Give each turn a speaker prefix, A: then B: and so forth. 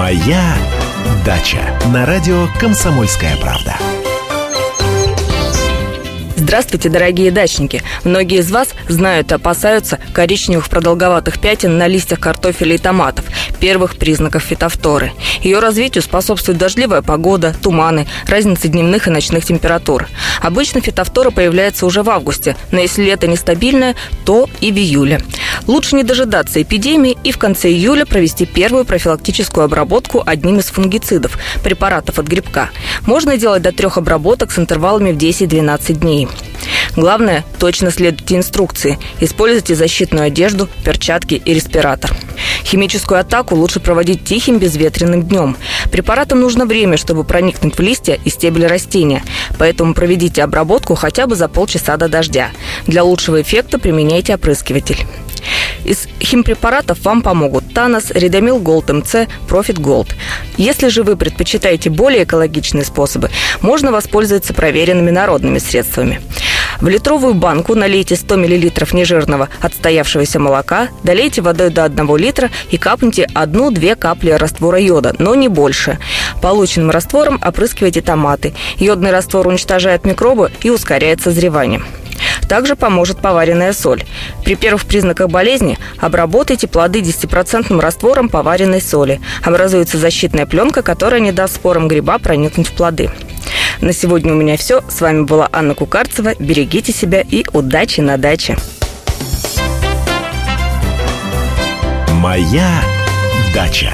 A: Моя дача на радио Комсомольская правда.
B: Здравствуйте, дорогие дачники! Многие из вас знают и опасаются коричневых продолговатых пятен на листьях картофеля и томатов, первых признаков фитофторы. Ее развитию способствует дождливая погода, туманы, разница дневных и ночных температур. Обычно фитофтора появляется уже в августе, но если лето нестабильное, то и в июле. Лучше не дожидаться эпидемии и в конце июля провести первую профилактическую обработку одним из фунгицидов, препаратов от грибка. Можно делать до трех обработок с интервалами в 10-12 дней. Главное, точно следуйте инструкции. Используйте защитную одежду, перчатки и респиратор. Химическую атаку лучше проводить тихим безветренным днем. Препаратам нужно время, чтобы проникнуть в листья и стебли растения, поэтому проведите обработку хотя бы за полчаса до дождя. Для лучшего эффекта применяйте опрыскиватель. Из химпрепаратов вам помогут Танос, Ридомил Голд МЦ, Профит Голд. Если же вы предпочитаете более экологичные способы, можно воспользоваться проверенными народными средствами. В литровую банку налейте 100 мл нежирного отстоявшегося молока, долейте водой до 1 литра и капните 1-2 капли раствора йода, но не больше. Полученным раствором опрыскивайте томаты. Йодный раствор уничтожает микробы и ускоряет созревание. Также поможет поваренная соль. При первых признаках болезни обработайте плоды 10% раствором поваренной соли. Образуется защитная пленка, которая не даст спорам гриба проникнуть в плоды. На сегодня у меня все. С вами была Анна Кукарцева. Берегите себя и удачи на даче.
A: Моя дача.